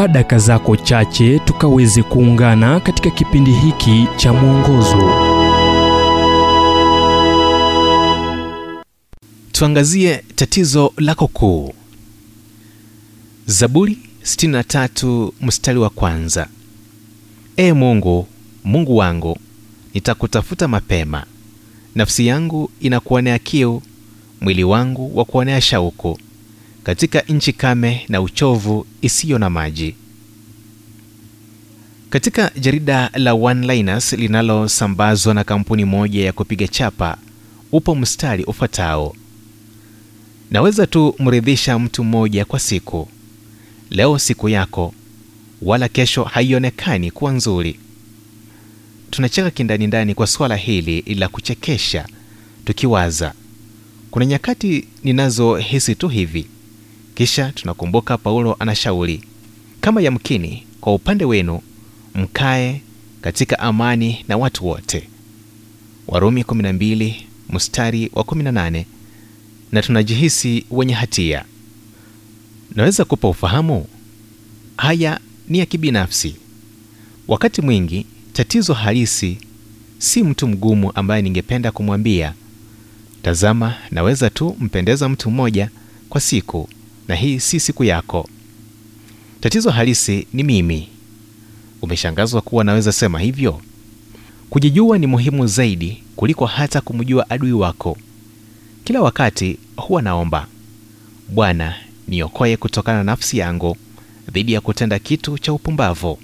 chukua daka zako chache tukaweze kuungana katika kipindi hiki cha mwongozo. Tuangazie tatizo lako kuu. Zaburi 63 mstari wa kwanza. Ee Mungu, Mungu wangu, nitakutafuta mapema. Nafsi yangu inakuonea kiu, mwili wangu wa kuonea shauku, katika nchi kame na uchovu isiyo na maji. Katika jarida la One-Liners linalosambazwa na kampuni moja ya kupiga chapa, upo mstari ufuatao: naweza tu mridhisha mtu mmoja kwa siku. Leo siku yako, wala kesho haionekani kuwa nzuri. Tunacheka kindanindani kwa suala hili la kuchekesha, tukiwaza kuna nyakati ninazohisi tu hivi, kisha tunakumbuka Paulo anashauri kama yamkini kwa upande wenu mkae katika amani na watu wote, Warumi 12 mstari wa 18, na tunajihisi wenye hatia. Naweza kupa ufahamu, haya ni ya kibinafsi. Wakati mwingi tatizo halisi si mtu mgumu ambaye ningependa kumwambia. Tazama, naweza tu mpendeza mtu mmoja kwa siku, na hii si siku yako. Tatizo halisi ni mimi. Umeshangazwa kuwa naweza sema hivyo? Kujijua ni muhimu zaidi kuliko hata kumjua adui wako. Kila wakati huwa naomba, Bwana, niokoe kutokana na nafsi yangu dhidi ya kutenda kitu cha upumbavu,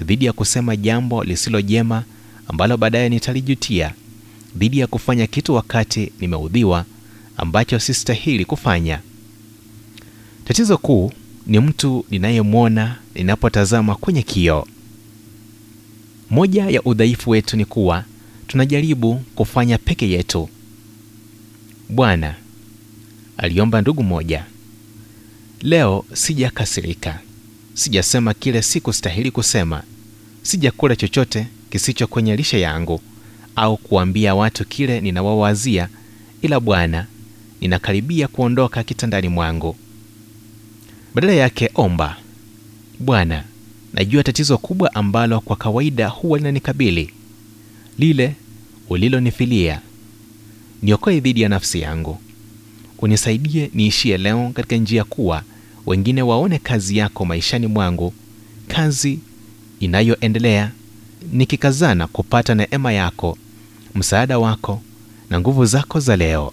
dhidi ya kusema jambo lisilo jema ambalo baadaye nitalijutia, dhidi ya kufanya kitu wakati nimeudhiwa ambacho sistahili kufanya. Tatizo kuu ni mtu ninayemwona ninapotazama kwenye kioo. Moja ya udhaifu wetu ni kuwa tunajaribu kufanya peke yetu. Bwana, aliomba ndugu moja, leo sijakasirika, sijasema kile sikustahili kusema, sijakula chochote kisicho kwenye lishe yangu au kuambia watu kile ninawawazia, ila Bwana, ninakaribia kuondoka kitandani mwangu. Badala yake omba, Bwana, najua tatizo kubwa ambalo kwa kawaida huwa linanikabili, lile ulilonifilia. Niokoe dhidi ya nafsi yangu, unisaidie niishie leo katika njia kuwa wengine waone kazi yako maishani mwangu, kazi inayoendelea nikikazana kupata neema yako, msaada wako na nguvu zako za leo.